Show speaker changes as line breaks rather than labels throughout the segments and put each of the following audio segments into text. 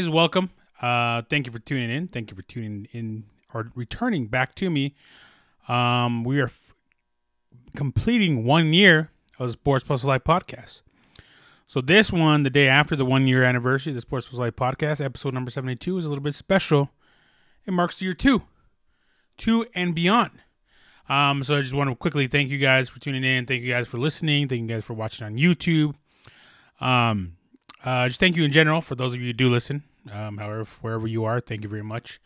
guys, welcome. Uh, thank you for tuning in. Thank you for tuning in or returning back to me. Um, we are f- completing one year of the Sports Plus Life podcast. So this one, the day after the one year anniversary of the Sports Plus Life podcast, episode number seventy two, is a little bit special. It marks year two, two and beyond. Um, so I just want to quickly thank you guys for tuning in. Thank you guys for listening. Thank you guys for watching on YouTube. Um, uh, just thank you in general for those of you who do listen. Um, however, wherever you are, thank you very much.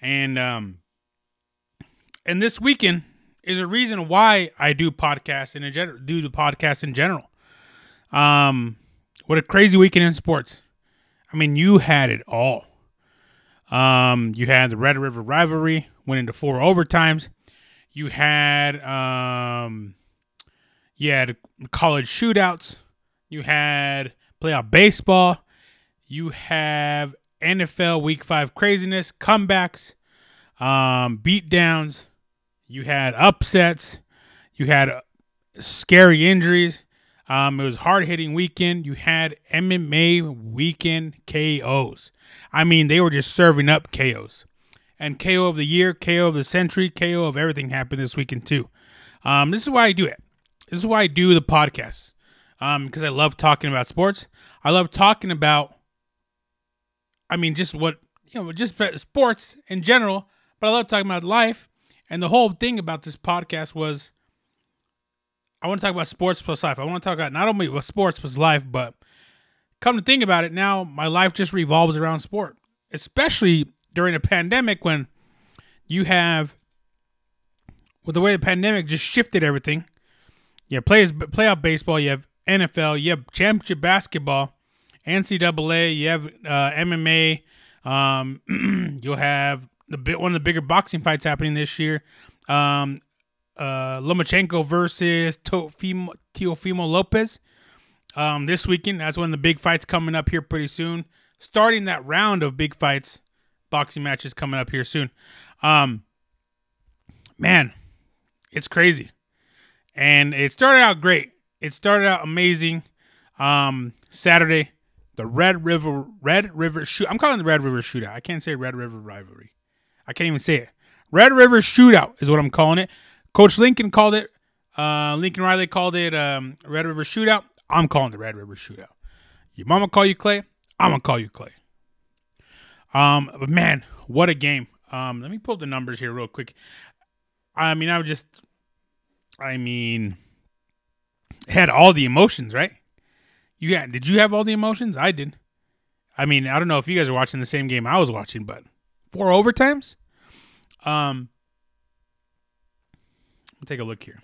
And um, and this weekend is a reason why I do podcasts and in general do the podcast in general. Um, what a crazy weekend in sports. I mean, you had it all. Um, you had the Red River rivalry went into four overtimes. You had um, you had college shootouts. You had playoff baseball. You have NFL Week Five craziness, comebacks, um, beatdowns. You had upsets. You had uh, scary injuries. Um, it was hard hitting weekend. You had MMA weekend KOs. I mean, they were just serving up KOs. And KO of the year, KO of the century, KO of everything happened this weekend too. Um, this is why I do it. This is why I do the podcast. Um, because I love talking about sports. I love talking about. I mean, just what you know, just sports in general. But I love talking about life. And the whole thing about this podcast was I want to talk about sports plus life. I want to talk about not only what sports plus life, but come to think about it, now my life just revolves around sport, especially during a pandemic when you have, with the way the pandemic just shifted everything. You have players, playoff baseball, you have NFL, you have championship basketball, NCAA, you have uh, MMA, um, you'll have the bit one of the bigger boxing fights happening this year. Um, uh, Lomachenko versus Teofimo, Teofimo Lopez um, this weekend. That's one of the big fights coming up here pretty soon. Starting that round of big fights, boxing matches coming up here soon. Um, man, it's crazy, and it started out great. It started out amazing. Um, Saturday, the Red River Red River shoot. I'm calling the Red River shootout. I can't say Red River rivalry. I can't even say it. Red River shootout is what I'm calling it. Coach Lincoln called it. Uh, Lincoln Riley called it um, Red River Shootout. I'm calling the Red River Shootout. Your mama call you Clay. I'm gonna call you Clay. Um, but man, what a game. Um, let me pull the numbers here real quick. I mean, I was just, I mean, had all the emotions, right? You had, did you have all the emotions? I did. I mean, I don't know if you guys are watching the same game I was watching, but four overtimes. Um, take a look here.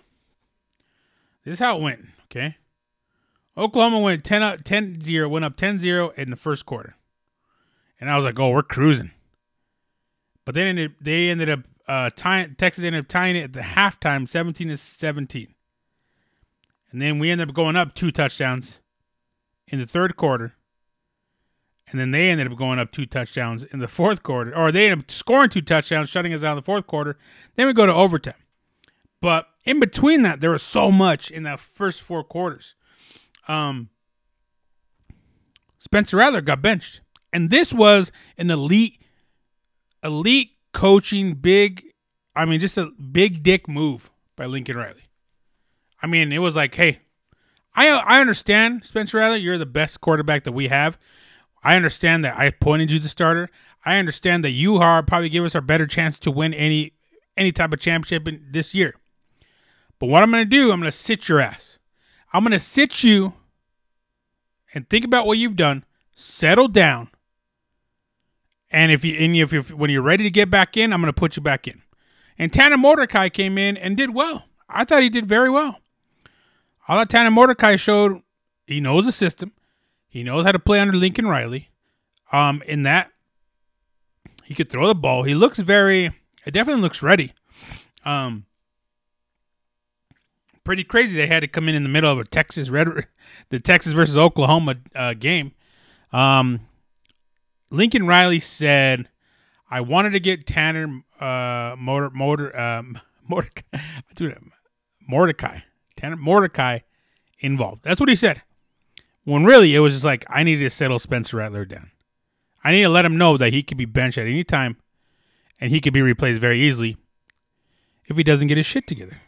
This is how it went, okay? Oklahoma went 10 up 10 0, went up 10 0 in the first quarter. And I was like, oh, we're cruising. But then they ended up uh, tying, Texas ended up tying it at the halftime 17 to 17. And then we ended up going up two touchdowns in the third quarter. And then they ended up going up two touchdowns in the fourth quarter. Or they ended up scoring two touchdowns, shutting us down in the fourth quarter. Then we go to overtime. But in between that, there was so much in the first four quarters. Um, Spencer Rattler got benched, and this was an elite, elite coaching, big. I mean, just a big dick move by Lincoln Riley. I mean, it was like, hey, I I understand Spencer Rattler, you're the best quarterback that we have. I understand that I appointed you the starter. I understand that you are probably give us our better chance to win any any type of championship in this year. But what I'm going to do, I'm going to sit your ass. I'm going to sit you and think about what you've done. Settle down. And if you and if you when you're ready to get back in, I'm going to put you back in. And Tanner Mordecai came in and did well. I thought he did very well. I thought Tanner Mordecai showed he knows the system. He knows how to play under Lincoln Riley. Um, in that he could throw the ball. He looks very. It definitely looks ready. Um, pretty crazy. They had to come in in the middle of a Texas Red, the Texas versus Oklahoma uh, game. Um, Lincoln Riley said, "I wanted to get Tanner uh, um, Mordecai, dude, Mordecai, Mordecai involved." That's what he said. When really it was just like I needed to settle Spencer Rattler down. I need to let him know that he could be benched at any time and he could be replaced very easily if he doesn't get his shit together.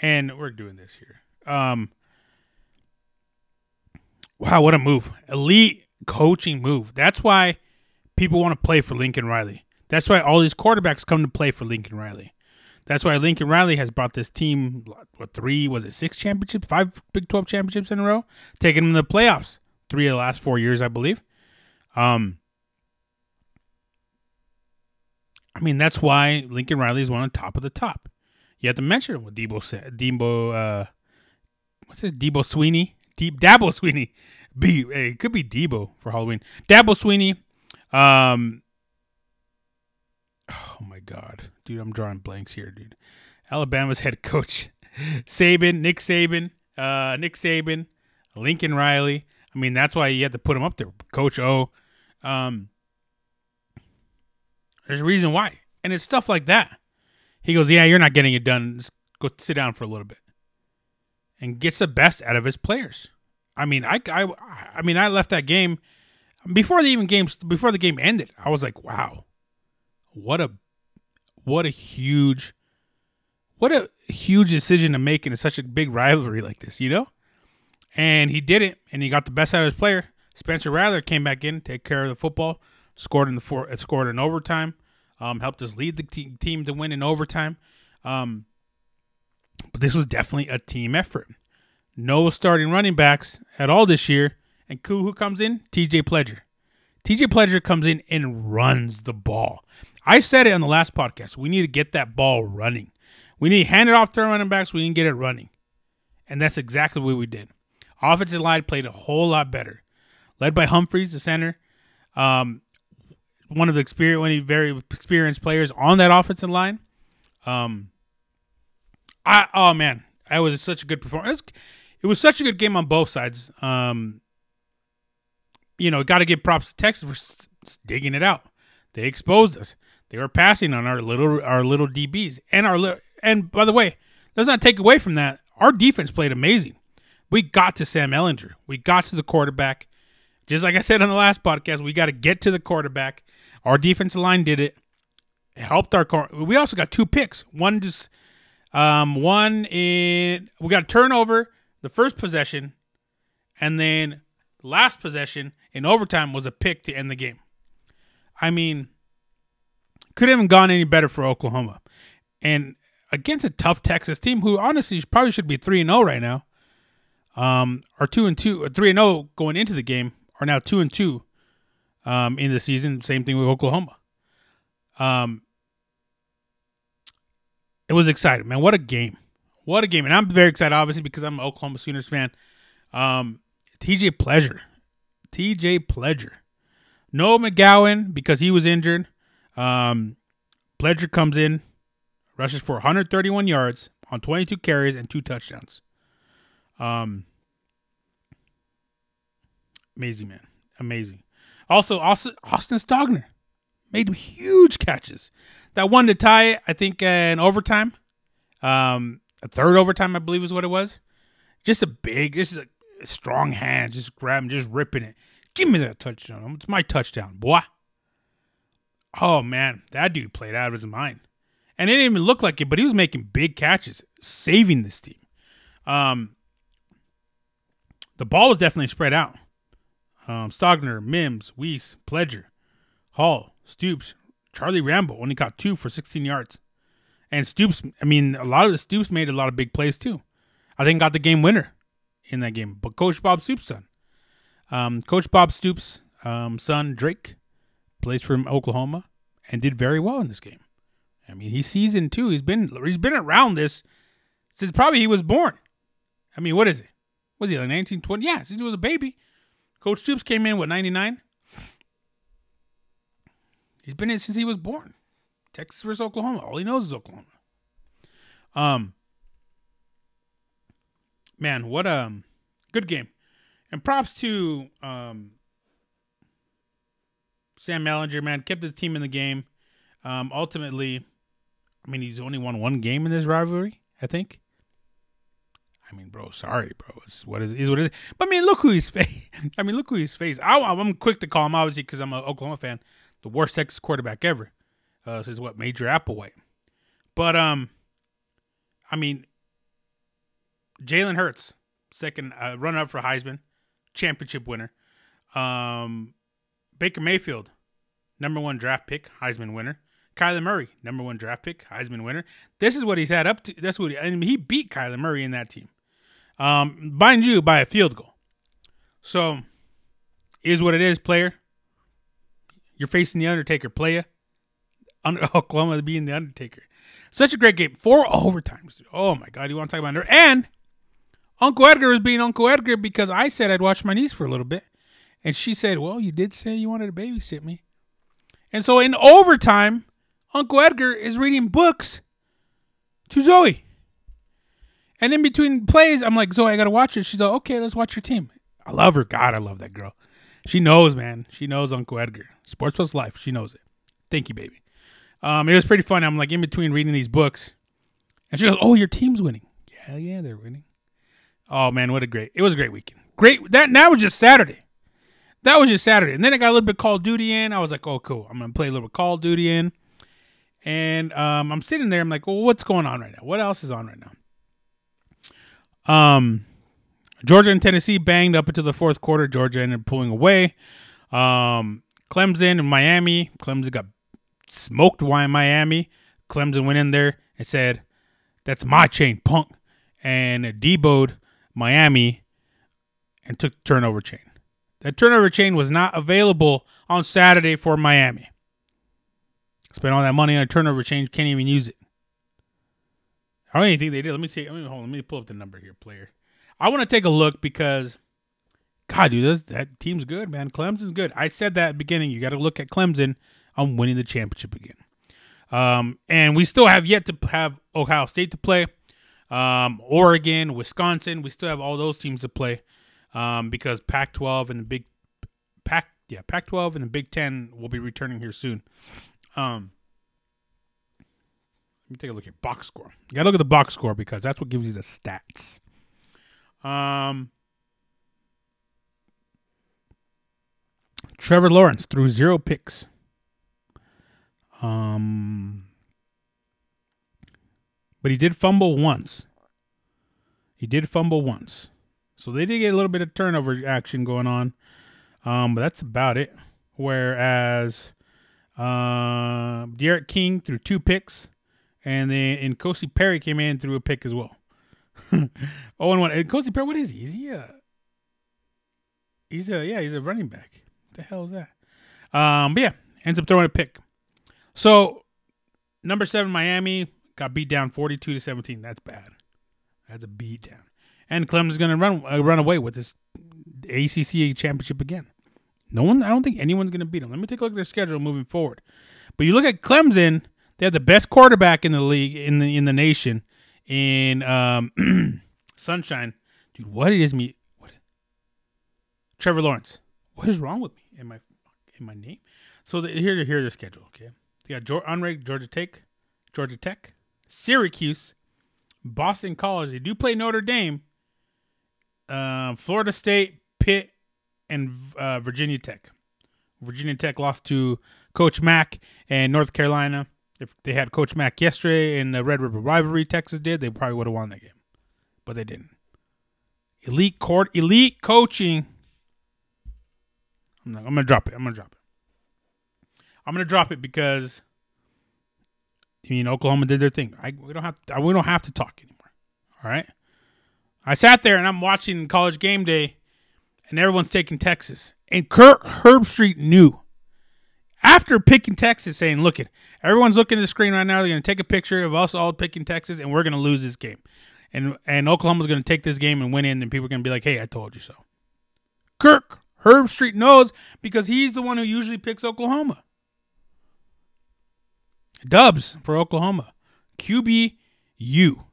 And we're doing this here. Um, wow, what a move. Elite coaching move. That's why people want to play for Lincoln Riley. That's why all these quarterbacks come to play for Lincoln Riley. That's why Lincoln Riley has brought this team what three was it six championships, five Big Twelve championships in a row, taking them to the playoffs three of the last four years, I believe. Um, I mean that's why Lincoln Riley is one on top of the top. You have to mention with Debo said. Debo, uh, what's this? Debo Sweeney? Deep Dabo Sweeney. Hey, it could be Debo for Halloween. Dabo Sweeney. Um, oh God, dude, I'm drawing blanks here, dude. Alabama's head coach, Saban, Nick Saban, uh, Nick Saban, Lincoln Riley. I mean, that's why you have to put him up there, Coach O. Um, there's a reason why, and it's stuff like that. He goes, "Yeah, you're not getting it done. Just go sit down for a little bit," and gets the best out of his players. I mean, I, I, I mean, I left that game before the even games before the game ended. I was like, "Wow, what a, what a huge, what a huge decision to make in such a big rivalry like this," you know. And he did it, and he got the best out of his player. Spencer Rattler came back in, take care of the football, scored in the four, scored in overtime um, helped us lead the te- team to win in overtime. Um, but this was definitely a team effort. No starting running backs at all this year. And who comes in? TJ Pledger. TJ Pledger comes in and runs the ball. I said it on the last podcast. We need to get that ball running. We need to hand it off to our running backs. We need to get it running. And that's exactly what we did. Offensive line played a whole lot better. Led by Humphreys, the center. Um, one of the experience, very experienced players on that offensive line. Um, I oh man, that was such a good performance. It was such a good game on both sides. Um, you know, got to give props to Texas for digging it out. They exposed us. They were passing on our little our little DBs and our little. And by the way, let's not take away from that. Our defense played amazing. We got to Sam Ehlinger. We got to the quarterback. Just like I said on the last podcast, we got to get to the quarterback. Our defensive line did it. It helped our car. We also got two picks. One just um one in we got a turnover the first possession and then last possession in overtime was a pick to end the game. I mean, could have gone any better for Oklahoma. And against a tough Texas team who honestly probably should be 3 and 0 right now. Um are 2 and 2 3 and 0 going into the game are now 2 and 2 um, in the season. Same thing with Oklahoma. Um, it was exciting, man. What a game! What a game! And I'm very excited, obviously, because I'm an Oklahoma Sooners fan. Um, TJ Pleasure. TJ Pleasure. no McGowan because he was injured. Um, Pledger comes in, rushes for 131 yards on 22 carries and two touchdowns. Um, amazing, man, amazing. Also, Austin, Austin Stogner made huge catches. That one to tie, I think, uh, in overtime, um, a third overtime, I believe, is what it was. Just a big, is a strong hand, just grabbing, just ripping it. Give me that touchdown. It's my touchdown, boy. Oh man, that dude played out of his mind, and it didn't even look like it, but he was making big catches, saving this team. Um, the ball was definitely spread out um, Stogner, Mims, Wease, Pledger, Hall, Stoops, Charlie Rambo only got two for 16 yards. And Stoops, I mean, a lot of the Stoops made a lot of big plays too. I think got the game winner in that game. But Coach Bob Stoops' son, um, Coach Bob Stoops' um, son Drake, plays for Oklahoma and did very well in this game. I mean, he's seasoned too. He's been he's been around this since probably he was born. I mean, what is it? Was he like 1920? Yeah, since he was a baby. Coach Stoops came in, what, 99? He's been in since he was born. Texas versus Oklahoma. All he knows is Oklahoma. Um, man, what a um, good game. And props to um, Sam Ehlinger, man, kept his team in the game. Um, ultimately, I mean, he's only won one game in this rivalry, I think. I mean, bro, sorry, bro. It's what is, is what is. But I mean, look who he's face. I mean, look who he's face. I, I'm quick to call him, obviously, because I'm an Oklahoma fan. The worst Texas quarterback ever. Uh, this is what Major Applewhite. But um, I mean, Jalen Hurts, second uh, runner up for Heisman, championship winner. Um, Baker Mayfield, number one draft pick, Heisman winner. Kyler Murray, number one draft pick, Heisman winner. This is what he's had up to. That's what he, and he beat Kyler Murray in that team. Um, mind you, by a field goal. So, is what it is, player. You're facing the Undertaker, player. Under, Oklahoma being the Undertaker. Such a great game. Four overtimes. Oh my God, you want to talk about under and Uncle Edgar was being Uncle Edgar because I said I'd watch my niece for a little bit. And she said, Well, you did say you wanted to babysit me. And so in overtime, Uncle Edgar is reading books to Zoe. And in between plays, I'm like, Zoe, I gotta watch it. She's like, okay, let's watch your team. I love her. God, I love that girl. She knows, man. She knows Uncle Edgar. Sports plus life. She knows it. Thank you, baby. Um, it was pretty fun. I'm like in between reading these books, and she goes, "Oh, your team's winning." Yeah, yeah, they're winning. Oh man, what a great! It was a great weekend. Great. That that was just Saturday. That was just Saturday, and then I got a little bit Call of Duty in. I was like, "Oh, cool. I'm gonna play a little bit Call of Duty in." And um, I'm sitting there. I'm like, "Well, what's going on right now? What else is on right now?" Um, Georgia and Tennessee banged up into the fourth quarter. Georgia ended up pulling away. Um, Clemson and Miami. Clemson got smoked wine, Miami. Clemson went in there and said, "That's my chain, punk," and deboed Miami and took turnover chain. That turnover chain was not available on Saturday for Miami. Spent all that money on a turnover chain, can't even use it. I don't even think they did. Let me see. Let me hold. On, let me pull up the number here, player. I want to take a look because, God, dude, this, that team's good, man. Clemson's good. I said that at the beginning. You got to look at Clemson on winning the championship again. Um, and we still have yet to have Ohio State to play, um, Oregon, Wisconsin. We still have all those teams to play um, because Pac-12 and the Big Pac, yeah, Pac-12 and the Big Ten will be returning here soon. Um, let me take a look at box score. You got to look at the box score because that's what gives you the stats. Um, Trevor Lawrence threw zero picks. Um, but he did fumble once. He did fumble once. So they did get a little bit of turnover action going on. Um, but that's about it. Whereas uh, D'Eriq King threw two picks, and then and Kosi Perry came in threw a pick as well. oh and one. And Kosi Perry, what is he? Is he a? He's a yeah. He's a running back. What the hell is that? Um, but yeah, ends up throwing a pick. So, number seven, Miami got beat down 42 to 17. That's bad. That's a beat down. And Clemson's going to run uh, run away with this ACC championship again. No one, I don't think anyone's going to beat them. Let me take a look at their schedule moving forward. But you look at Clemson; they have the best quarterback in the league in the in the nation in um, Sunshine. Dude, what is me? What? Trevor Lawrence. What is wrong with me? in my in my name? So the, here, here the schedule. Okay, they got unranked Georgia Tech, Georgia Tech, Syracuse, Boston College. They do play Notre Dame, uh, Florida State, Pitt, and uh, Virginia Tech. Virginia Tech lost to Coach Mack and North Carolina. If they had Coach Mack yesterday in the Red River rivalry, Texas did, they probably would have won that game, but they didn't. Elite court, elite coaching. I'm, not, I'm gonna drop it. I'm gonna drop it. I'm gonna drop it because I mean Oklahoma did their thing. I we don't have to, we don't have to talk anymore. All right. I sat there and I'm watching College Game Day, and everyone's taking Texas. And Kirk Herbstreit knew after picking Texas, saying, "Look everyone's looking at the screen right now. They're going to take a picture of us all picking Texas, and we're going to lose this game." And and Oklahoma's going to take this game and win in, and people are going to be like, "Hey, I told you so." Kirk Herbstreit knows because he's the one who usually picks Oklahoma. Dubs for Oklahoma. QB U.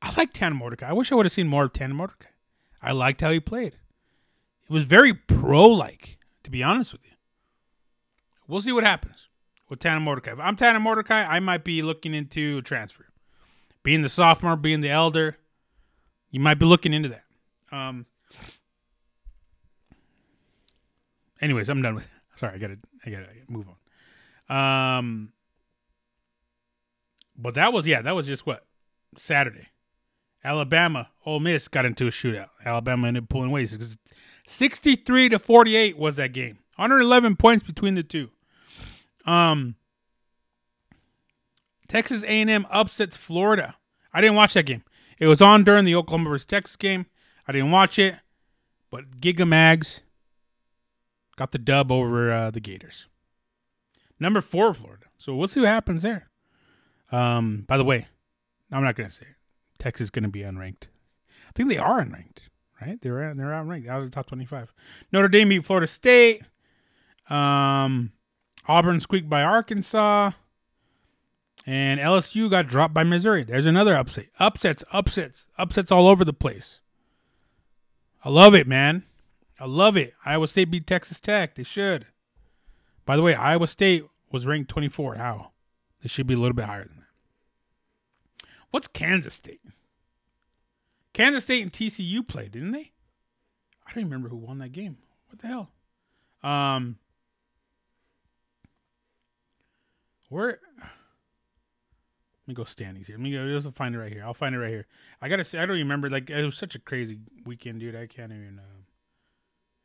I like Tanner Mordecai. I wish I would have seen more of Tanner Mordecai. I liked how he played. It was very pro like, to be honest with you. We'll see what happens with Tanner Mordecai. If I'm Tanner Mordecai, I might be looking into a transfer. Being the sophomore, being the elder, You might be looking into that. Um. Anyways, I'm done with. It. Sorry, I gotta, I gotta move on. Um. But that was yeah, that was just what Saturday. Alabama, Ole Miss got into a shootout. Alabama ended up pulling away. 63 to 48 was that game. 111 points between the two. Um, Texas A&M upsets Florida. I didn't watch that game. It was on during the Oklahoma vs. Texas game. I didn't watch it, but Giga Mags got the dub over uh, the Gators. Number four, Florida. So we'll see what happens there. Um, by the way, I'm not gonna say it. Texas is gonna be unranked. I think they are unranked, right? They're they're unranked out of the top 25. Notre Dame beat Florida State. Um, Auburn squeaked by Arkansas. And LSU got dropped by Missouri. There's another upset. Upsets, upsets, upsets all over the place. I love it, man. I love it. Iowa State beat Texas Tech. They should. By the way, Iowa State was ranked 24. How? They should be a little bit higher than that. What's Kansas State? Kansas State and TCU played, didn't they? I don't remember who won that game. What the hell? Um, where? Let me go standings here. Let me go. Just find it right here. I'll find it right here. I gotta say, I don't remember. Like it was such a crazy weekend, dude. I can't even. Uh,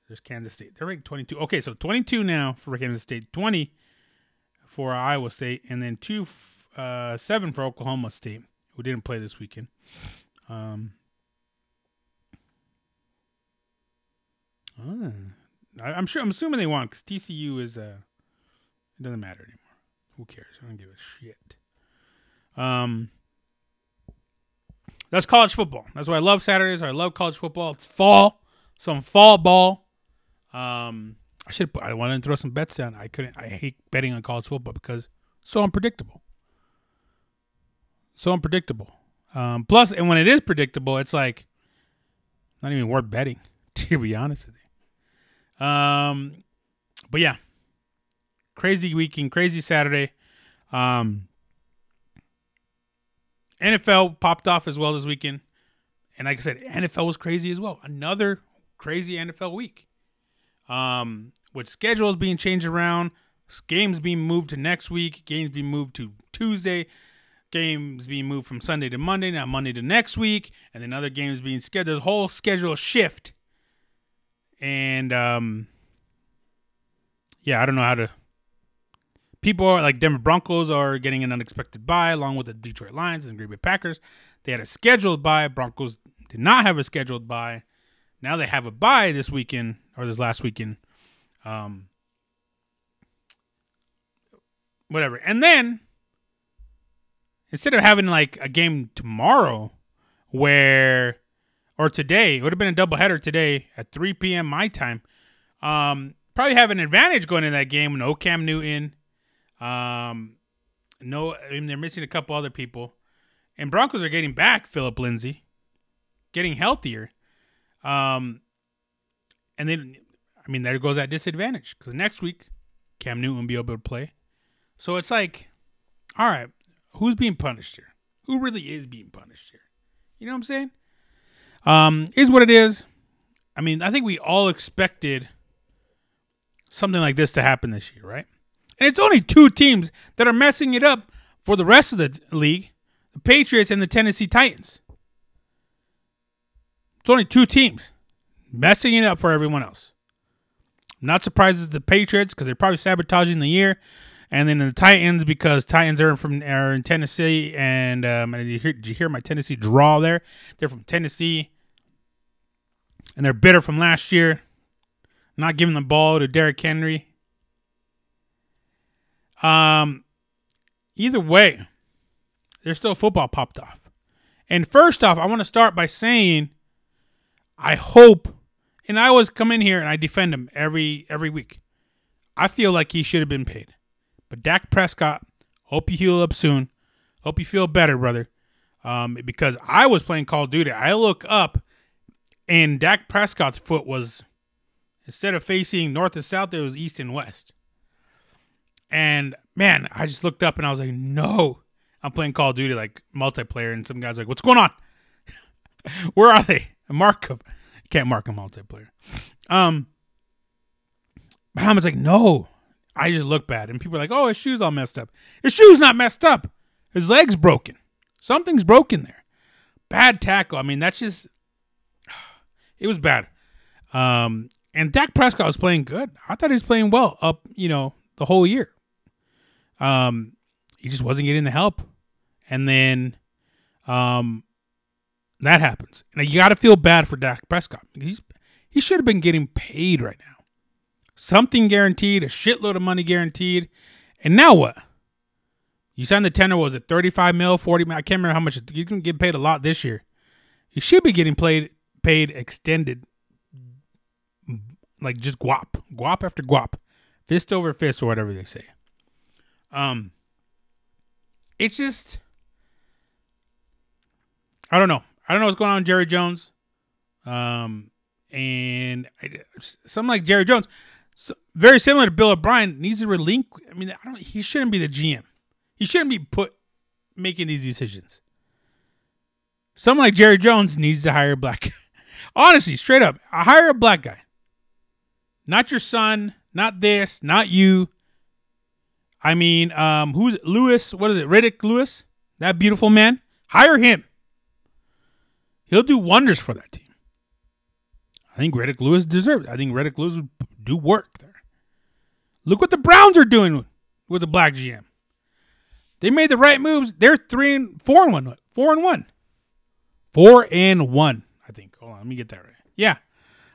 there's Kansas State. They're ranked 22. Okay, so 22 now for Kansas State, 20 for Iowa State, and then two, uh, seven for Oklahoma State, who didn't play this weekend. Um, uh, I, am sure. I'm assuming they won because TCU is. Uh, it doesn't matter anymore. Who cares? I don't give a shit. Um, that's college football. That's why I love Saturdays. I love college football. It's fall, some fall ball. Um, I should. I wanted to throw some bets down. I couldn't. I hate betting on college football because so unpredictable. So unpredictable. Um, plus, and when it is predictable, it's like not even worth betting. To be honest with you. Um, but yeah, crazy weekend, crazy Saturday. Um, NFL popped off as well this weekend. And like I said, NFL was crazy as well. Another crazy NFL week. Um, with schedules being changed around, games being moved to next week, games being moved to Tuesday, games being moved from Sunday to Monday, now Monday to next week, and then other games being scheduled. There's a whole schedule shift. And um, yeah, I don't know how to people are like Denver Broncos are getting an unexpected bye along with the Detroit Lions and Green Bay Packers. They had a scheduled bye. Broncos did not have a scheduled bye. Now they have a bye this weekend or this last weekend. Um, whatever. And then instead of having like a game tomorrow where or today, it would have been a doubleheader today at 3 p.m. my time. Um, probably have an advantage going in that game. No Cam Newton, um, no, I mean, they're missing a couple other people, and Broncos are getting back Phillip Lindsay, getting healthier. Um, and then, I mean, there goes that disadvantage because next week Cam Newton will be able to play. So it's like, all right, who's being punished here? Who really is being punished here? You know what I'm saying? Um, is what it is. I mean, I think we all expected something like this to happen this year, right? And it's only two teams that are messing it up for the rest of the league the Patriots and the Tennessee Titans. It's only two teams messing it up for everyone else. I'm not surprised it's the Patriots because they're probably sabotaging the year. And then the Titans because Titans are from are in Tennessee, and um, and you hear, did you hear my Tennessee draw there? They're from Tennessee, and they're bitter from last year, not giving the ball to Derrick Henry. Um, either way, there's still football popped off. And first off, I want to start by saying, I hope, and I always come in here and I defend him every every week. I feel like he should have been paid, but Dak Prescott, hope you heal up soon. Hope you feel better, brother. Um, because I was playing Call of Duty, I look up, and Dak Prescott's foot was instead of facing north and south, it was east and west. And man, I just looked up and I was like, no. I'm playing Call of Duty like multiplayer, and some guys like, what's going on? Where are they? Mark. Can't mark a multiplayer. Um, Muhammad's like, no. I just look bad, and people are like, oh, his shoes all messed up. His shoes not messed up. His leg's broken. Something's broken there. Bad tackle. I mean, that's just. It was bad. Um, and Dak Prescott was playing good. I thought he was playing well up, you know, the whole year. Um, he just wasn't getting the help, and then, um, that happens. And you got to feel bad for Dak Prescott. He's he should have been getting paid right now, something guaranteed, a shitload of money guaranteed, and now what? You signed the tender. Was it thirty five mil, forty mil? I can't remember how much. You can get paid a lot this year. You should be getting played paid extended, like just guap, guap after guap, fist over fist or whatever they say. Um, it's just, I don't know. I don't know what's going on with Jerry Jones. Um, and I, something like Jerry Jones, so, very similar to Bill O'Brien, needs to relinquish. I mean, I don't. He shouldn't be the GM. He shouldn't be put making these decisions. Someone like Jerry Jones needs to hire a black guy. Honestly, straight up, hire a black guy. Not your son, not this, not you. I mean, um, who's Lewis? What is it? Riddick Lewis? That beautiful man? Hire him. He'll do wonders for that team. I think Riddick Lewis deserves. I think Riddick Lewis would do work there. Look what the Browns are doing with the black GM. They made the right moves. They're three and four and one. Four and one. Four and one. I think. Hold on, let me get that right. Yeah,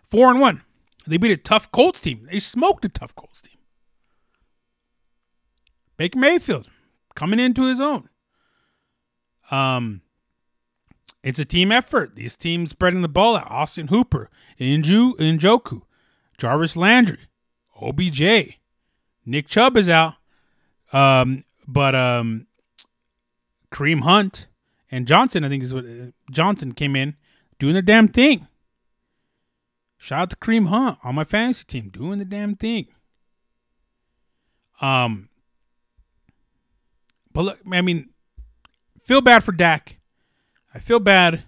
four and one. They beat a tough Colts team. They smoked a tough Colts team. Baker Mayfield coming into his own. Um, it's a team effort. These teams spreading the ball out. Austin Hooper, Inju, Njoku, Jarvis Landry, OBJ. Nick Chubb is out. Um, but um, Kareem Hunt and Johnson, I think is what uh, Johnson came in doing the damn thing. Shout out to Kareem Hunt on my fantasy team doing the damn thing. Um, but look, I mean, feel bad for Dak. I feel bad.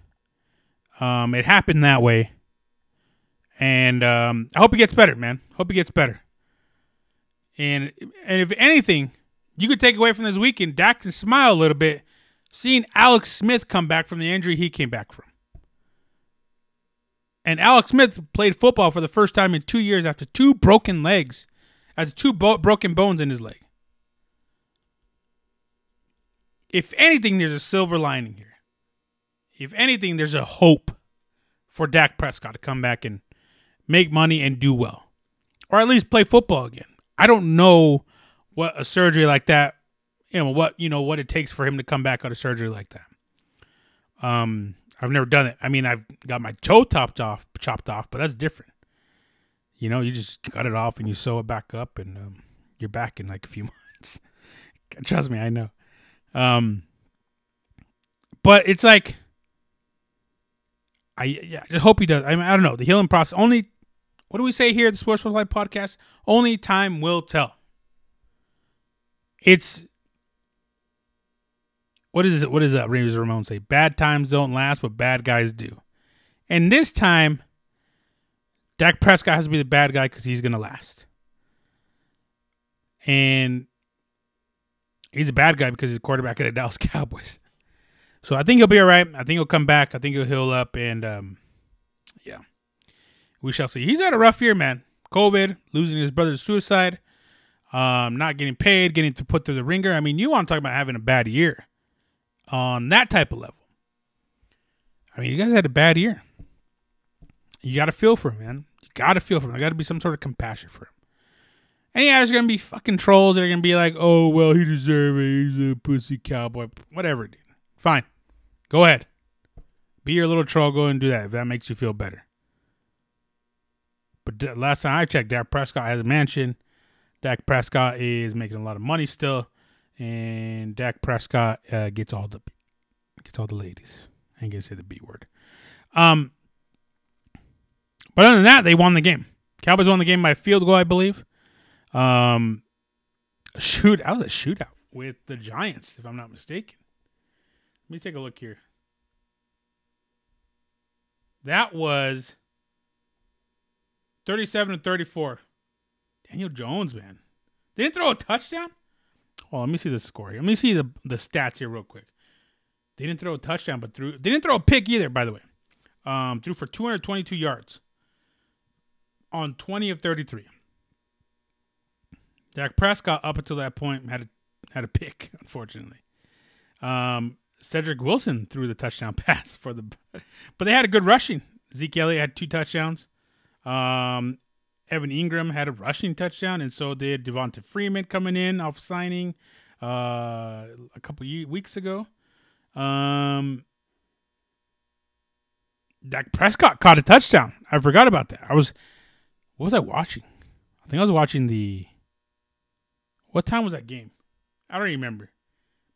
Um, it happened that way, and um, I hope he gets better, man. Hope he gets better. And and if anything, you could take away from this weekend, Dak can smile a little bit, seeing Alex Smith come back from the injury he came back from. And Alex Smith played football for the first time in two years after two broken legs, has two bo- broken bones in his leg. If anything, there's a silver lining here if anything, there's a hope for Dak Prescott to come back and make money and do well, or at least play football again. I don't know what a surgery like that, you know, what you know what it takes for him to come back out of surgery like that. Um, I've never done it. I mean, I've got my toe chopped off, chopped off, but that's different. You know, you just cut it off and you sew it back up, and um, you're back in like a few months. Trust me, I know. Um, but it's like I yeah, I hope he does. I mean, I don't know the healing process. Only what do we say here at the Sports Life podcast? Only time will tell. It's what is it? What does that Raymond Ramon say? Bad times don't last, but bad guys do. And this time, Dak Prescott has to be the bad guy because he's gonna last. And he's a bad guy because he's a quarterback of the Dallas Cowboys. So I think he'll be all right. I think he'll come back. I think he'll heal up, and um, yeah, we shall see. He's had a rough year, man. COVID, losing his brother to suicide, um, not getting paid, getting to put through the ringer. I mean, you want to talk about having a bad year on that type of level. I mean, you guys had a bad year. You got to feel for him, man. You got to feel for him. There got to be some sort of compassion for him. And yeah, there's gonna be fucking trolls that are gonna be like, "Oh well, he deserves it. He's a pussy cowboy." Whatever, dude. Fine. Go ahead. Be your little troll. Go and do that if that makes you feel better. But last time I checked, Dak Prescott has a mansion. Dak Prescott is making a lot of money still, and Dak Prescott uh, gets all the gets all the ladies. I gonna say the B word. Um, but other than that, they won the game. Cowboys won the game by field goal, I believe. Um, shoot, that was a shootout with the Giants, if I'm not mistaken. Let me take a look here. That was 37 to 34. Daniel Jones, man. They Didn't throw a touchdown? Oh, let me see the score. Here. Let me see the the stats here real quick. They didn't throw a touchdown, but threw. They didn't throw a pick either, by the way. Um, threw for 222 yards on 20 of 33. Dak Prescott up until that point had a had a pick, unfortunately. Um, Cedric Wilson threw the touchdown pass for the, but they had a good rushing. Zeke Elliott had two touchdowns. Um, Evan Engram had a rushing touchdown, and so did Devonta Freeman coming in off signing uh, a couple weeks ago. Um, Dak Prescott caught a touchdown. I forgot about that. I was, what was I watching? I think I was watching the. What time was that game? I don't remember,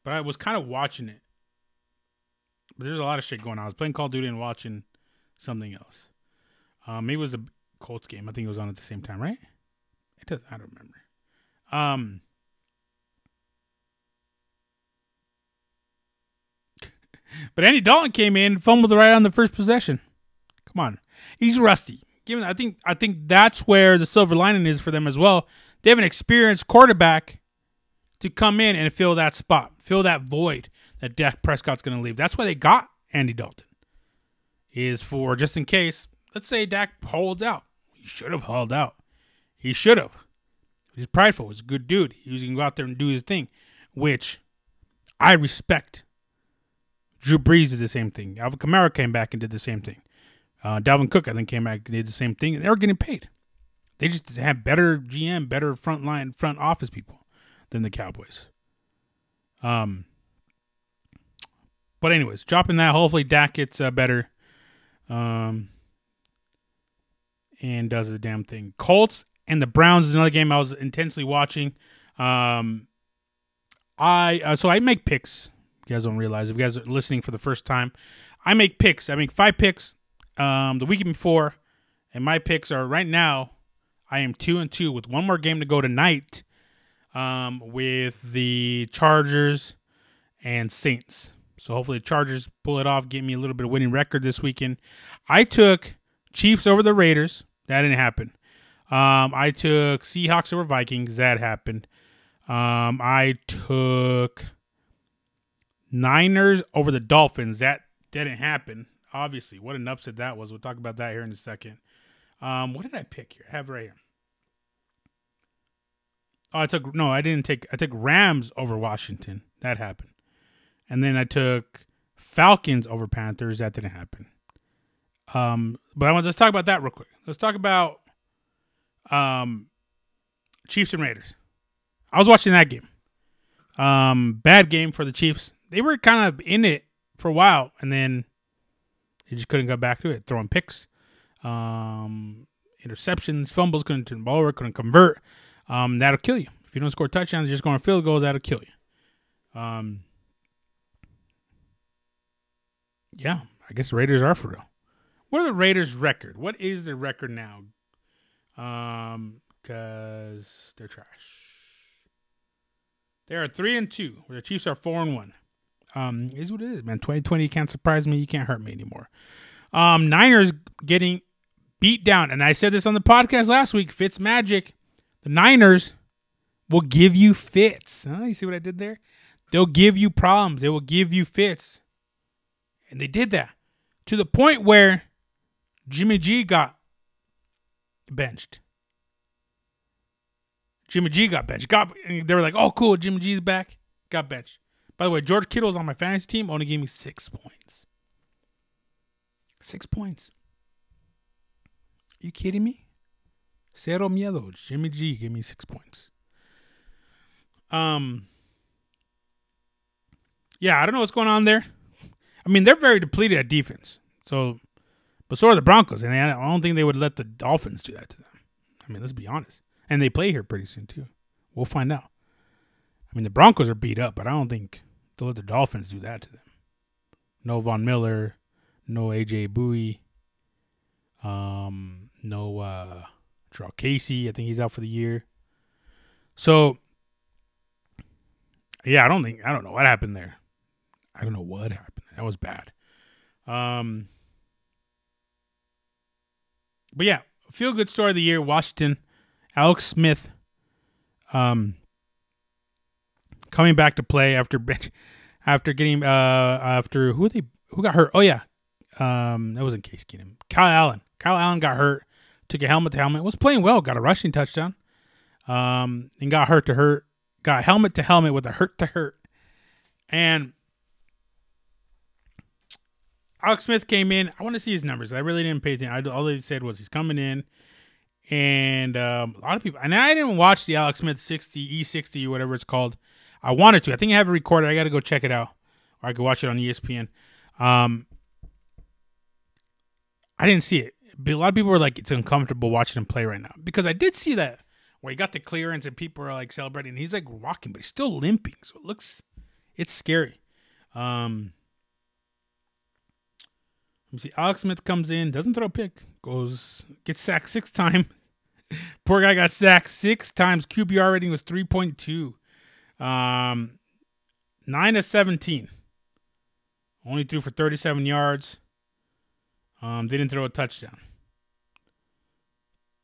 but I was kind of watching it. But there's a lot of shit going on. I was playing Call of Duty and watching something else. Um, it was a Colts game. I think it was on at the same time, right? It does. I don't remember. Um, but Andy Dalton came in, fumbled right on the first possession. Come on, he's rusty. Given, I think, I think that's where the silver lining is for them as well. They have an experienced quarterback to come in and fill that spot, fill that void that Dak Prescott's going to leave. That's why they got Andy Dalton. Is for just in case. Let's say Dak holds out. He should have hauled out. He should have. He's prideful. He's a good dude. He was going to go out there and do his thing, which I respect. Drew Brees did the same thing. Alvin Kamara came back and did the same thing. Uh, Dalvin Cook, I think, came back and did the same thing. And they were getting paid. They just have better GM, better front line, front office people than the Cowboys. Um, but anyways, dropping that. Hopefully, Dak gets uh, better. Um, and does the damn thing. Colts and the Browns is another game I was intensely watching. Um, I uh, so I make picks. You guys don't realize if you guys are listening for the first time, I make picks. I make five picks um, the weekend before, and my picks are right now. I am two and two with one more game to go tonight, um, with the Chargers and Saints. So hopefully the Chargers pull it off, get me a little bit of winning record this weekend. I took Chiefs over the Raiders. That didn't happen. Um, I took Seahawks over Vikings. That happened. Um, I took Niners over the Dolphins. That didn't happen. Obviously, what an upset that was. We'll talk about that here in a second. Um, what did I pick here? I have right here. Oh, I took no, I didn't take. I took Rams over Washington. That happened, and then I took Falcons over Panthers. That didn't happen. Um, but I want to talk about that real quick. Let's talk about um, Chiefs and Raiders. I was watching that game. Um, bad game for the Chiefs. They were kind of in it for a while, and then they just couldn't go back to it. Throwing picks, um, interceptions, fumbles, couldn't turn the ball over, couldn't convert. Um, that'll kill you. If you don't score touchdowns, you're just going field goals. That'll kill you. Um, yeah, I guess Raiders are for real. What are the Raiders' record? What is their record now? Um, because they're trash. They are three and two. The Chiefs are four and one. Um, is what it is, man. Twenty twenty can't surprise me. You can't hurt me anymore. Um, Niners getting beat down, and I said this on the podcast last week. Fitz magic. The Niners will give you fits. Huh? You see what I did there? They'll give you problems. They will give you fits, and they did that to the point where Jimmy G got benched. Jimmy G got benched. Got they were like, "Oh, cool, Jimmy G's back." Got benched. By the way, George Kittle's on my fantasy team. Only gave me six points. Six points. Are you kidding me? Cero miedo. Jimmy G gave me six points. Um. Yeah, I don't know what's going on there. I mean, they're very depleted at defense. So but so are the Broncos, and I don't think they would let the Dolphins do that to them. I mean, let's be honest. And they play here pretty soon too. We'll find out. I mean, the Broncos are beat up, but I don't think they'll let the Dolphins do that to them. No Von Miller, no AJ Bouye, um, no uh, Jurrell Casey. I think he's out for the year. So, yeah, I don't think I don't know what happened there. I don't know what happened. That was bad. Um, but yeah, feel good story of the year. Washington, Alex Smith, um, coming back to play after after getting uh after who they who got hurt. Oh yeah, um, that wasn't Case Keenum. Kyle Allen. Kyle Allen got hurt. Took a helmet to helmet. Was playing well. Got a rushing touchdown. Um, and got hurt to hurt. Got helmet to helmet with a hurt to hurt. And Alex Smith came in. I want to see his numbers. I really didn't pay attention. I, all they said was he's coming in, and um, a lot of people. And I didn't watch the Alex Smith sixty E sixty or whatever it's called. I wanted to. I think I have it recorded. I got to go check it out, or I could watch it on ESPN. Um, I didn't see it. But a lot of people were like, "It's uncomfortable watching him play right now," because I did see that where he got the clearance and people are like celebrating. He's like walking, but he's still limping, so it looks, it's scary. Um, me see. Alex Smith comes in, doesn't throw a pick, goes gets sacked six times. Poor guy got sacked six times. QBR rating was three point two. Um, nine to seventeen. Only threw for thirty-seven yards. Um, didn't throw a touchdown.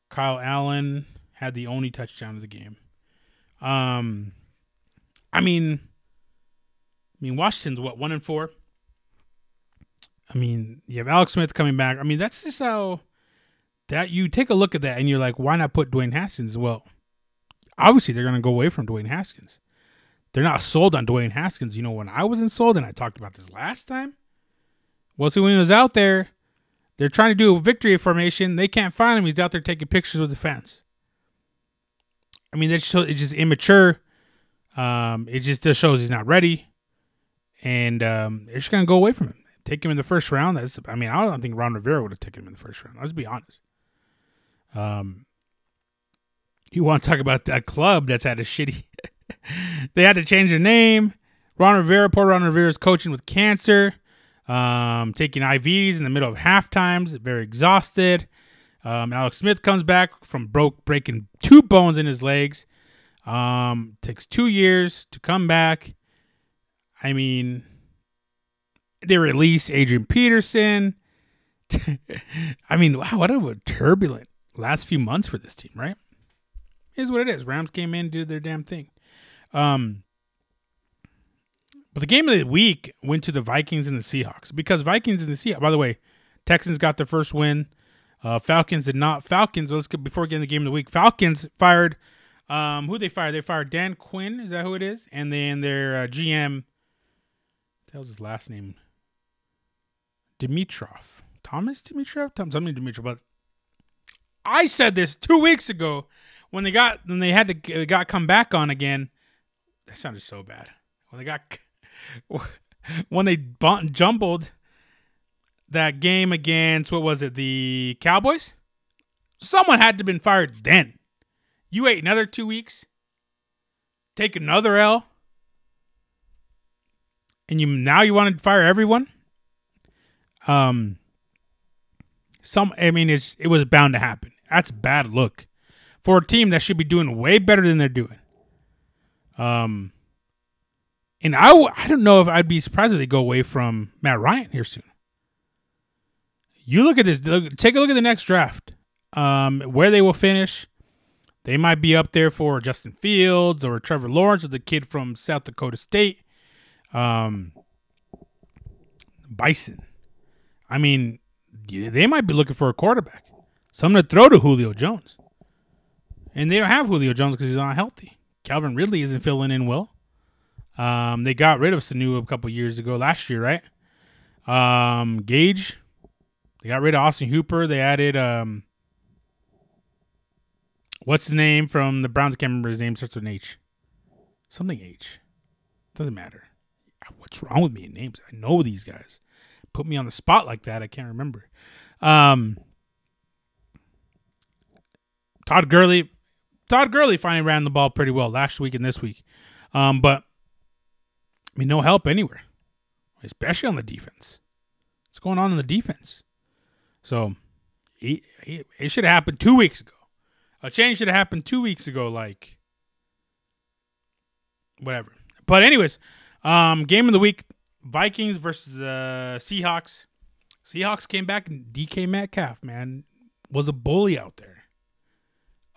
Kyle Allen had the only touchdown of the game. Um, I mean, I mean Washington's what one and four. I mean, you have Alex Smith coming back. I mean, that's just how that you take a look at that and you're like, why not put Dwayne Haskins? Well, obviously they're to go away from Dwayne Haskins. They're not sold on Dwayne Haskins. You know, when I wasn't sold, and I talked about this last time, well, see, when he was out there, they're trying to do a victory formation. They can't find him. He's out there taking pictures with the fans. I mean, that's just, it's just immature. Um, it just, just shows he's not ready, and um, they're just gonna go away from him. Take him in the first round. That's, I mean, I don't think Ron Rivera would have taken him in the first round. Let's be honest. Um, you want to talk about that club that's had a shitty? they had to change their name. Ron Rivera, poor Ron Rivera is coaching with cancer um, taking IVs in the middle of half times, very exhausted. Um, Alex Smith comes back from broke breaking two bones in his legs. Um, takes two years to come back. I mean, they released Adrian Peterson. I mean, wow, what a turbulent last few months for this team, right? Is what it is. Rams came in, did their damn thing. Um, but the game of the week went to the Vikings and the Seahawks because Vikings and the Seahawks. By the way, Texans got their first win. Uh, Falcons did not. Falcons. Let's get before getting the game of the week. Falcons fired. Um, who they fired? They fired Dan Quinn. Is that who it is? And then their uh, GM. That was his last name. Dimitroff. Thomas Dimitroff. Tom something Dimitroff. But I said this two weeks ago when they got when they had to got come back on again. That sounded so bad. When they got when they jumbled that game against what was it, the Cowboys? Someone had to have been fired then. You wait another two weeks, take another L, and you now you want to fire everyone. Um, some I mean it's it was bound to happen. That's bad look for a team that should be doing way better than they're doing. Um, and I w- I don't know if I'd be surprised if they go away from Matt Ryan here soon. You look at this. Look, take a look at the next draft. Um, where they will finish. They might be up there for Justin Fields or Trevor Lawrence or the kid from South Dakota State. Um, Bison. I mean, they might be looking for a quarterback. Someone to throw to Julio Jones. And they don't have Julio Jones because he's not healthy. Calvin Ridley isn't filling in well. Um, they got rid of Sanu a couple years ago, last year, right? Um, Gage. They got rid of Austin Hooper. They added um, what's the name from the Browns? I can't remember his name. Starts with an H. Something H. Doesn't matter. What's wrong with me in names? I know these guys. Put me on the spot like that. I can't remember. Um, Todd Gurley. Todd Gurley finally ran the ball pretty well last week and this week. Um, but I mean, no help anywhere, especially on the defense. What's going on in the defense? So he, he, it should have happened two weeks ago. A change should have happened two weeks ago, like whatever. But anyways, um, game of the week: Vikings versus the uh, Seahawks. Seahawks came back and DK Metcalf, man, was a bully out there.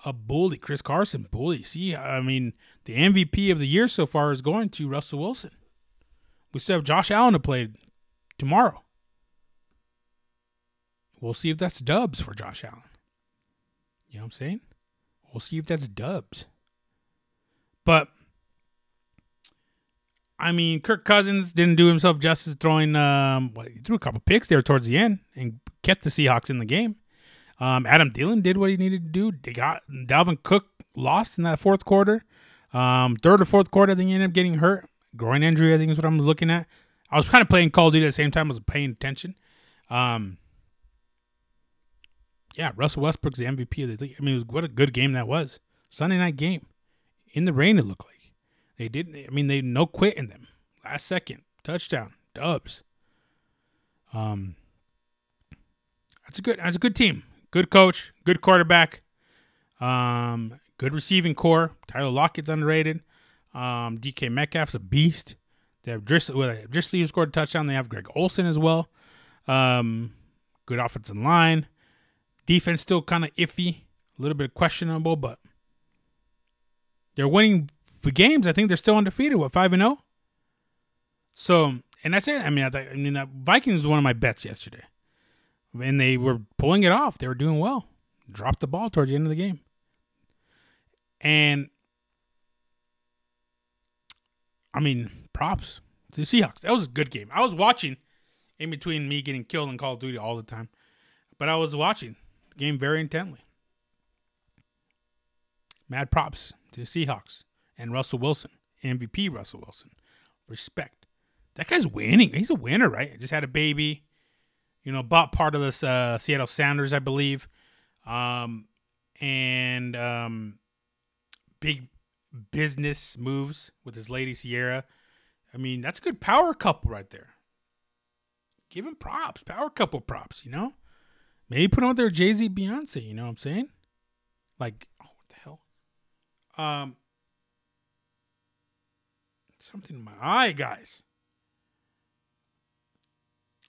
A bully. Chris Carson, bully. See, I mean, the MVP of the year so far is going to Russell Wilson. We still have Josh Allen to play tomorrow. We'll see if that's dubs for Josh Allen. You know what I'm saying? We'll see if that's dubs. But I mean, Kirk Cousins didn't do himself justice throwing. Um, well, he threw a couple picks there towards the end and kept the Seahawks in the game. Um, Adam Thielen did what he needed to do. They got Dalvin Cook lost in that fourth quarter. Um, third or fourth quarter, I think he ended up getting hurt. Groin injury, I think is what I'm looking at. I was kind of playing Call of Duty at the same time. I was paying attention. Um, yeah, Russell Westbrook's the MVP of the league. I mean, was, what a good game that was. Sunday night game. In the rain, it looked like. They didn't. I mean, they no quit in them. Last second touchdown, Dubs. Um, that's a good. That's a good team. Good coach. Good quarterback. Um, good receiving corps. Tyler Lockett's underrated. Um, DK Metcalf's a beast. They have Dissly. Well, Dissly scored a touchdown. They have Greg Olsen as well. Um, good offensive line. Defense still kind of iffy, a little bit questionable, but they're winning games, I think they're still undefeated. What five and zero? Oh? So, and I say, I mean, I, I mean, that Vikings was one of my bets yesterday, and they were pulling it off. They were doing well. Dropped the ball towards the end of the game, and I mean, props to the Seahawks. That was a good game. I was watching in between me getting killed in Call of Duty all the time, but I was watching the game very intently. Mad props to the Seahawks and Russell Wilson, MVP Russell Wilson. Respect. That guy's winning. He's a winner, right? Just had a baby. You know, bought part of this uh, Seattle Sounders, I believe. Um, and um, big business moves with his lady Ciara. I mean, that's a good power couple right there. Give him props, power couple props, you know? Maybe put him on their Jay Z Beyonce, you know what I'm saying? Like, oh, what the hell? Um, Something in my eye, guys.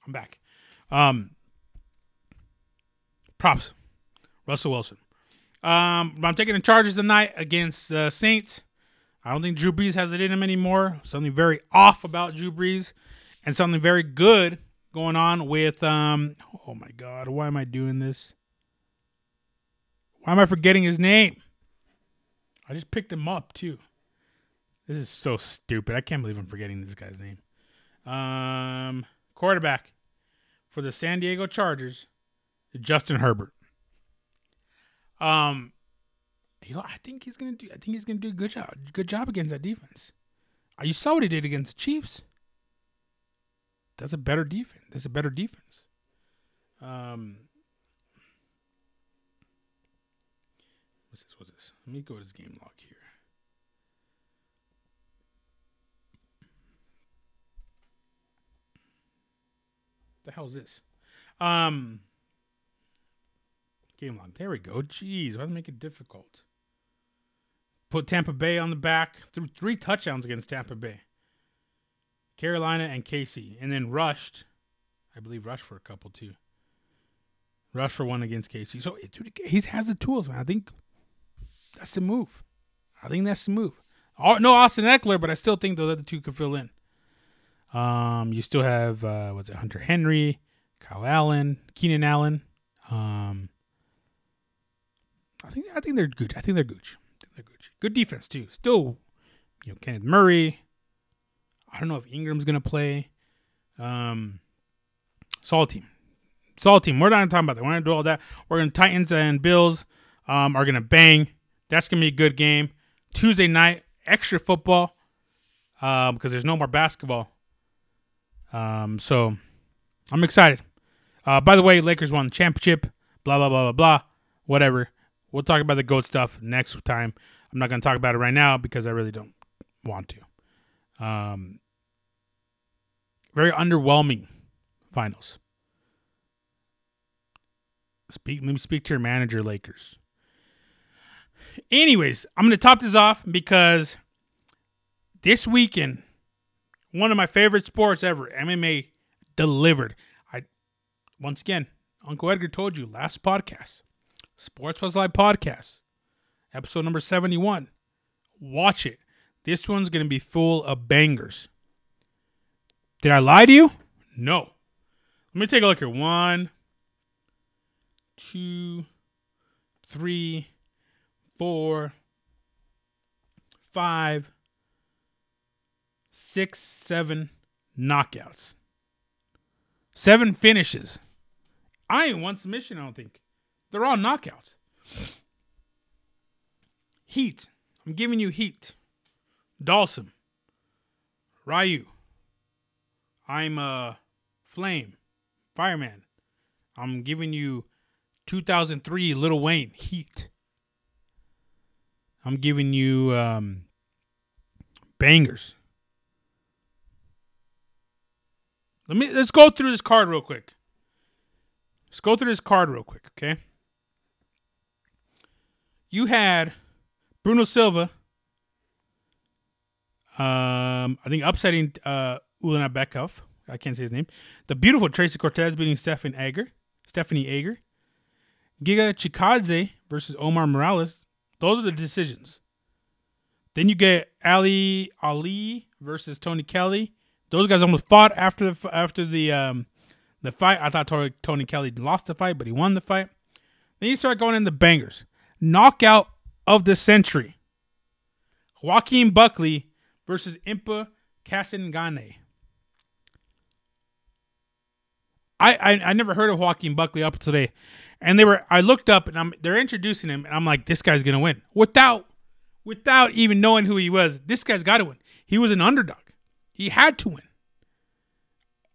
I'm back. Um, props. Russell Wilson. Um, I'm taking the Chargers tonight against uh, Saints. I don't think Drew Brees has it in him anymore. Something very off about Drew Brees, and something very good going on with. Um, oh my God, why am I doing this? Why am I forgetting his name? I just picked him up too. This is so stupid. I can't believe I'm forgetting this guy's name. Um, quarterback for the San Diego Chargers, Justin Herbert. Um, know, I think he's gonna do. I think he's gonna do a good job. Good job against that defense. You saw what he did against the Chiefs. That's a better defense. That's a better defense. Um, what's this? What's this? Let me go to his game log here. The hell is this? Um, game log. There we go. Jeez, why make it difficult? Put Tampa Bay on the back. Threw three touchdowns against Tampa Bay. Carolina and Casey, and then rushed. I believe rushed for a couple too. Rushed for one against Casey. So dude, he has the tools, man. I think that's the move. I think that's the move. No Austin Ekeler, but I still think the other two could fill in. Um, you still have uh, it, Hunter Henry, Kyle Allen, Keenan Allen. Um, I think I think they're good. I think they're good. they're good. Good defense too. Still, you know, Kenneth Murray. I don't know if Ingram's gonna play. Um, Saul team, Saul team. We're not talking about that. We're gonna do all that. We're gonna Titans and Bills um, are gonna bang. That's gonna be a good game. Tuesday night, extra football um, because there's no more basketball um, so I'm excited. Uh, by the way, Lakers won the championship. Blah blah blah blah blah. Whatever. We'll talk about the goat stuff next time. I'm not going to talk about it right now because I really don't want to. Um, very underwhelming finals. Speak. Let me speak to your manager, Lakers. Anyways, I'm going to top this off because this weekend one of my favorite sports ever. MMA delivered. I once again, Uncle Edgar told you last podcast. Sports Plus Life podcast, episode number 71. Watch it. This one's to be full of bangers. Did I lie to you? No. Let me take a look here. One, two, three, four, five, six, seven knockouts. Seven finishes. I ain't one submission, I don't think. They're all knockouts. Heat. I'm giving you heat. Dawson. Ryu. I'm uh Flame. Fireman. I'm giving you 2003 Lil Wayne Heat. I'm giving you um bangers. Let me let's go through this card real quick. Let's go through this card real quick, okay? You had Bruno Silva, um, I think upsetting uh, Ulana Bekov. I can't say his name. The beautiful Tracy Cortez beating Stephanie Egger. Stephanie Egger. Giga Chikadze versus Omar Morales. Those are the decisions. Then you get Ali Ali versus Tony Kelley. Those guys almost fought after the after the um, the fight. I thought Tony, Tony Kelley lost the fight, but he won the fight. Then you start going in the bangers. Knockout of the century. Joaquin Buckley versus Impa Kasanganay. I, I I never heard of Joaquin Buckley up to today, and they were. I looked up and I'm. They're introducing him, and I'm like, this guy's gonna win without without even knowing who he was. This guy's got to win. He was an underdog. He had to win.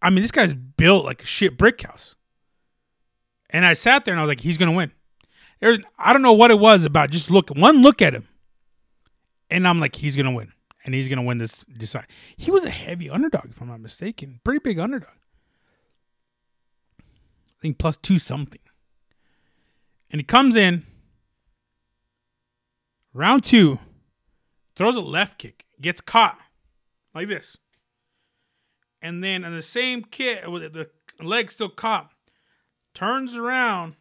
I mean, this guy's built like a shit brick house. And I sat there and I was like, he's gonna win. There's, I don't know what it was about. Just look one look at him, and I'm like, he's gonna win, and he's gonna win this. Decide. He was a heavy underdog, if I'm not mistaken. Pretty big underdog. I think plus two something. And he comes in, round two, throws a left kick, gets caught like this. And then on the same kick, with the leg still caught, turns around,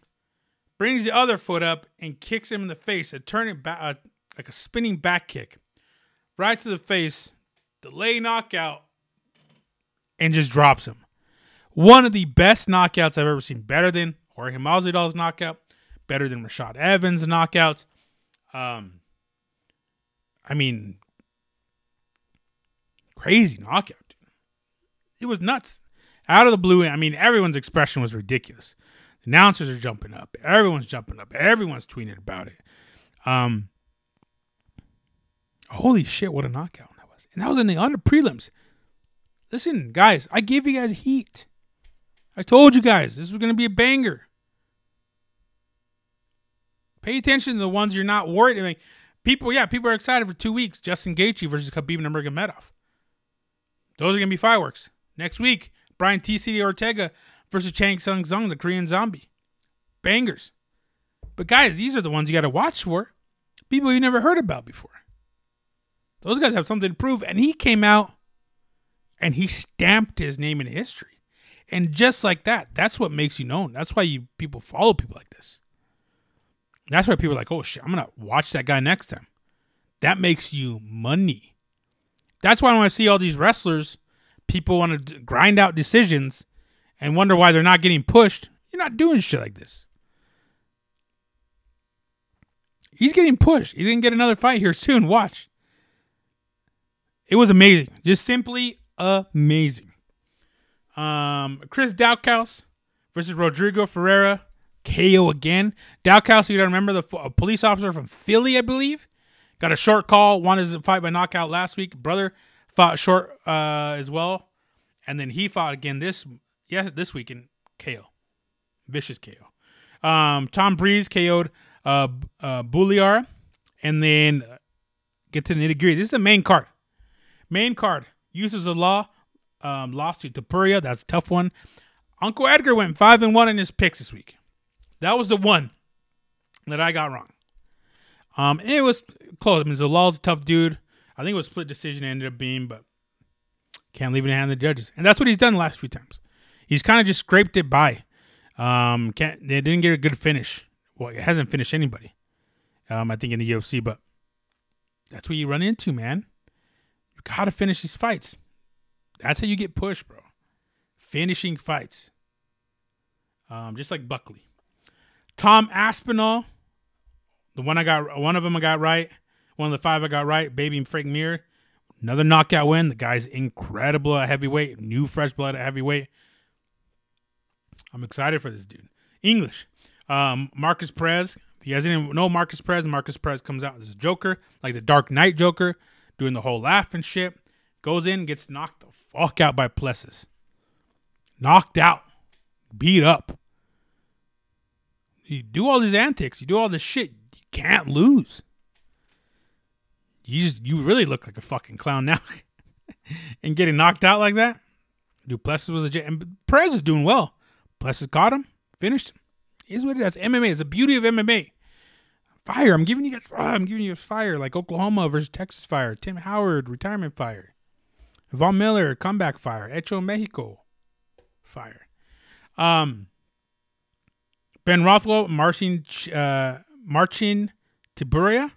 brings the other foot up, and kicks him in the face. A turning back, uh, like a spinning back kick, right to the face, delay knockout, and just drops him. One of the best knockouts I've ever seen. Better than Jorge Masvidal's knockout. Better than Rashad Evans' knockouts. Um, I mean, crazy knockout. It was nuts. Out of the blue, I mean, everyone's expression was ridiculous. The announcers are jumping up. Everyone's jumping up. Everyone's tweeting about it. Um, holy shit, what a knockout that was. And that was in the under prelims. Listen, guys, I gave you guys heat. I told you guys this was going to be a banger. Pay attention to the ones you're not worried. I mean, people, yeah, people are excited for two weeks. Justin Gaethje versus Khabib Nurmagomedov. Those are going to be fireworks. Next week, Brian TC Ortega versus Chan Sung Jung, the Korean zombie. Bangers. But guys, these are the ones you got to watch for. People you never heard about before. Those guys have something to prove. And he came out and he stamped his name in history. And just like that, that's what makes you known. That's why you people follow people like this. That's why people are like, oh shit, I'm gonna watch that guy next time. That makes you money. That's why when I see all these wrestlers, people want to grind out decisions and wonder why they're not getting pushed. You're not doing shit like this. He's getting pushed. He's gonna get another fight here soon. Watch. It was amazing. Just simply amazing. Um, Chris Daukaus versus Rodrigo Ferreira. KO again. Daukaus, you gotta remember the a police officer from Philly, I believe, got a short call. Wanted to fight by knockout last week. Brother fought short uh, as well, and then he fought again this yes this week in KO, vicious KO. Um, Tom Breese KO'd uh, uh, Bouliar, and then get to the nitty gritty. This is the main card. Main card Youssef Zalal. Um, lost to Topuria. That's a tough one. Uncle Edgar went five and one in his picks this week. That was the one that I got wrong. Um, it was close. I mean, Zalal's a tough dude. I think it was split decision. Ended up being, but can't leave it in the hand of the judges. And that's what he's done the last few times. He's kind of just scraped it by. Um, can't they didn't get a good finish well, it hasn't finished anybody. Um, I think in the UFC, but that's what you run into, man. You gotta finish these fights. That's how you get pushed, bro. Finishing fights. Um, just like Buckley. Tom Aspinall, the one I got, one of them I got right. One of the five I got right. Baby Frank Mir, another knockout win. The guy's incredible at heavyweight. New fresh blood at heavyweight. I'm excited for this dude. English. Um, Markus Perez. If you guys didn't know Markus Perez, Markus Perez comes out as a Joker, like the Dark Knight Joker, doing the whole laugh and shit. Goes in, gets knocked the fuck out by Plessis. Knocked out. Beat up. You do all these antics, you do all this shit, you can't lose. You just you really look like a fucking clown now. and getting knocked out like that. Duplessis was a and Perez is doing well. Plessis caught him, finished him. Is what it is. MMA. It's the beauty of MMA. Fire. I'm giving you guys. Oh, I'm giving you fire like Oklahoma versus Texas fire. Tim Howard retirement fire. Von Miller comeback fire. Hecho Mexico fire. Um. Ben Rothwell, marching uh, Marcin Tybura.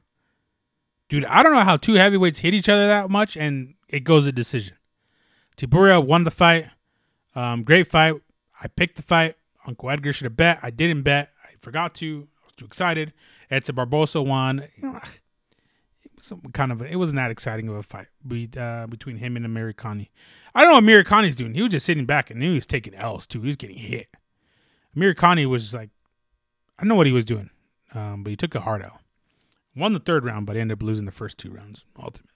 Dude, I don't know how two heavyweights hit each other that much, and it goes a decision. Tybura won the fight. Um, great fight. I picked the fight. Uncle Edgar should have bet. I didn't bet. I forgot to. I was too excited. Edson Barbosa won. Some kind of a, it wasn't that exciting of a fight uh, between him and Amirkhani. I don't know what Amirkhani's doing. He was just sitting back and he was taking L's too. He was getting hit. Amirkhani was like, I don't know what he was doing, um, but he took a hard L. Won the third round, but ended up losing the first two rounds ultimately.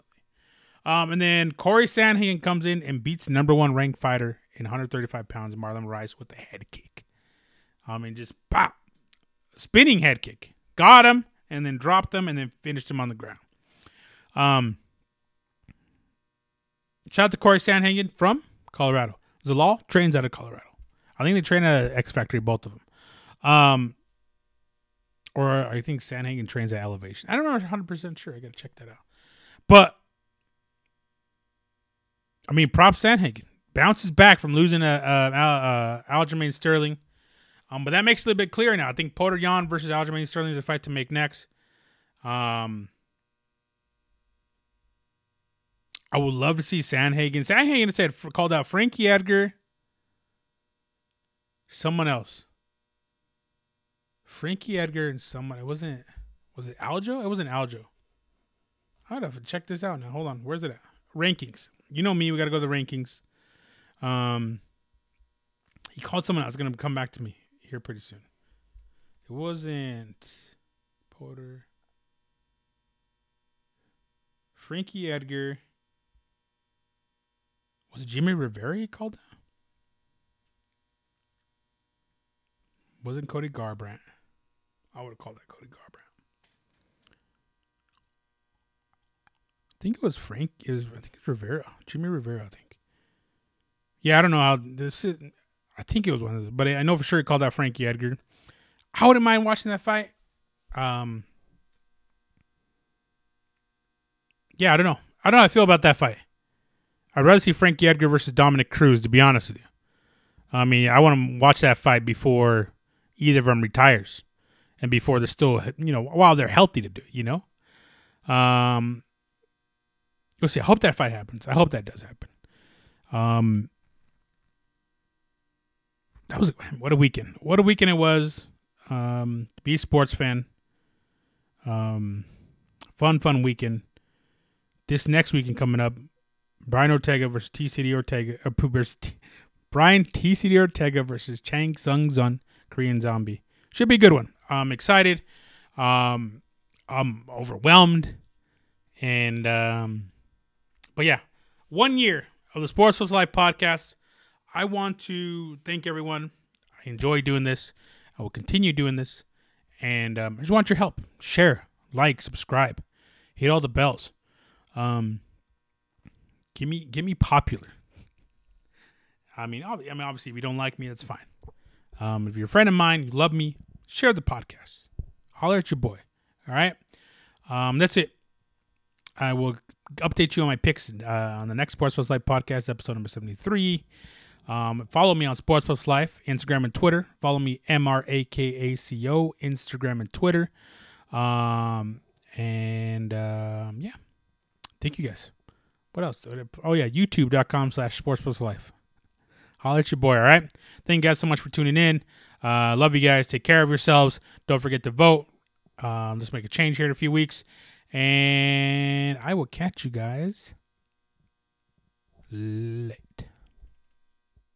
Um, and then Corey Sandhagen comes in and beats number one ranked fighter in 135 pounds, Marlon Rice, with a head kick. I mean, just pop, spinning head kick, got him, and then dropped him, and then finished him on the ground. Um, shout out to Corey Sandhagen from Colorado. Zalal trains out of Colorado. I think they train at X Factory, both of them. Um, or I think Sandhagen trains at Elevation. I don't know 100 percent sure. I got to check that out. But I mean, prop Sandhagen bounces back from losing a, a, a, a Aljamain Sterling. Um, but that makes it a little bit clearer now. I think Petr Yan versus Aljamain Sterling is a fight to make next. Um, I would love to see Sandhagen. Sandhagen said called out Frankie Edgar. Someone else. Frankie Edgar and someone. It wasn't. Was it Aljo? It wasn't Aljo. I'd have to check this out now. Hold on. Where's it at? Rankings. You know me. We got to go to the rankings. Um, he called someone else. Going to come back to me here pretty soon. It wasn't Porter. Frankie Edgar. Was it Jimmy Rivera he called? Wasn't Cody Garbrandt. I would have called that Cody Garbrandt. I think it was Frank. It was I think it's Rivera. Jimmy Rivera, I think. Yeah, I don't know how this is, I think it was one of those, but I know for sure he called out Frankie Edgar. I wouldn't mind watching that fight. Um Yeah, I don't know. I don't know how I feel about that fight. I'd rather see Frankie Edgar versus Dominick Cruz, to be honest with you. I mean, I want to watch that fight before either of them retires and before they're still, you know, while they're healthy to do you know? Um, we'll see. I hope that fight happens. I hope that does happen. Um, that was what a weekend. What a weekend it was. Um, be a sports fan. Um, fun, fun weekend. This next weekend coming up, Brian Ortega versus T-City Ortega. Uh, versus T- Brian T-City Ortega versus Chan Sung Jung, Korean Zombie. Should be a good one. I'm excited. Um, I'm overwhelmed, and um, but yeah, one year of the Sports Plus Life podcast. I want to thank everyone. I enjoy doing this. I will continue doing this, and um, I just want your help. Share, like, subscribe, hit all the bells. Um, give me, give me popular. I mean, I mean, obviously, if you don't like me, that's fine. Um, if you're a friend of mine, you love me, share the podcast. Holler at your boy. All right. Um, that's it. I will update you on my picks uh, on the next Sports Plus Life podcast, episode number 73. Um, follow me on Sports Plus Life, Instagram and Twitter. Follow me M R A K A C O, Instagram and Twitter. Um, and um, yeah, thank you guys. What else? Oh yeah, YouTube.com slash Sports Plus Life. Holler at your boy. All right. Thank you guys so much for tuning in. Uh, love you guys. Take care of yourselves. Don't forget to vote. Um, let's make a change here in a few weeks. And I will catch you guys later.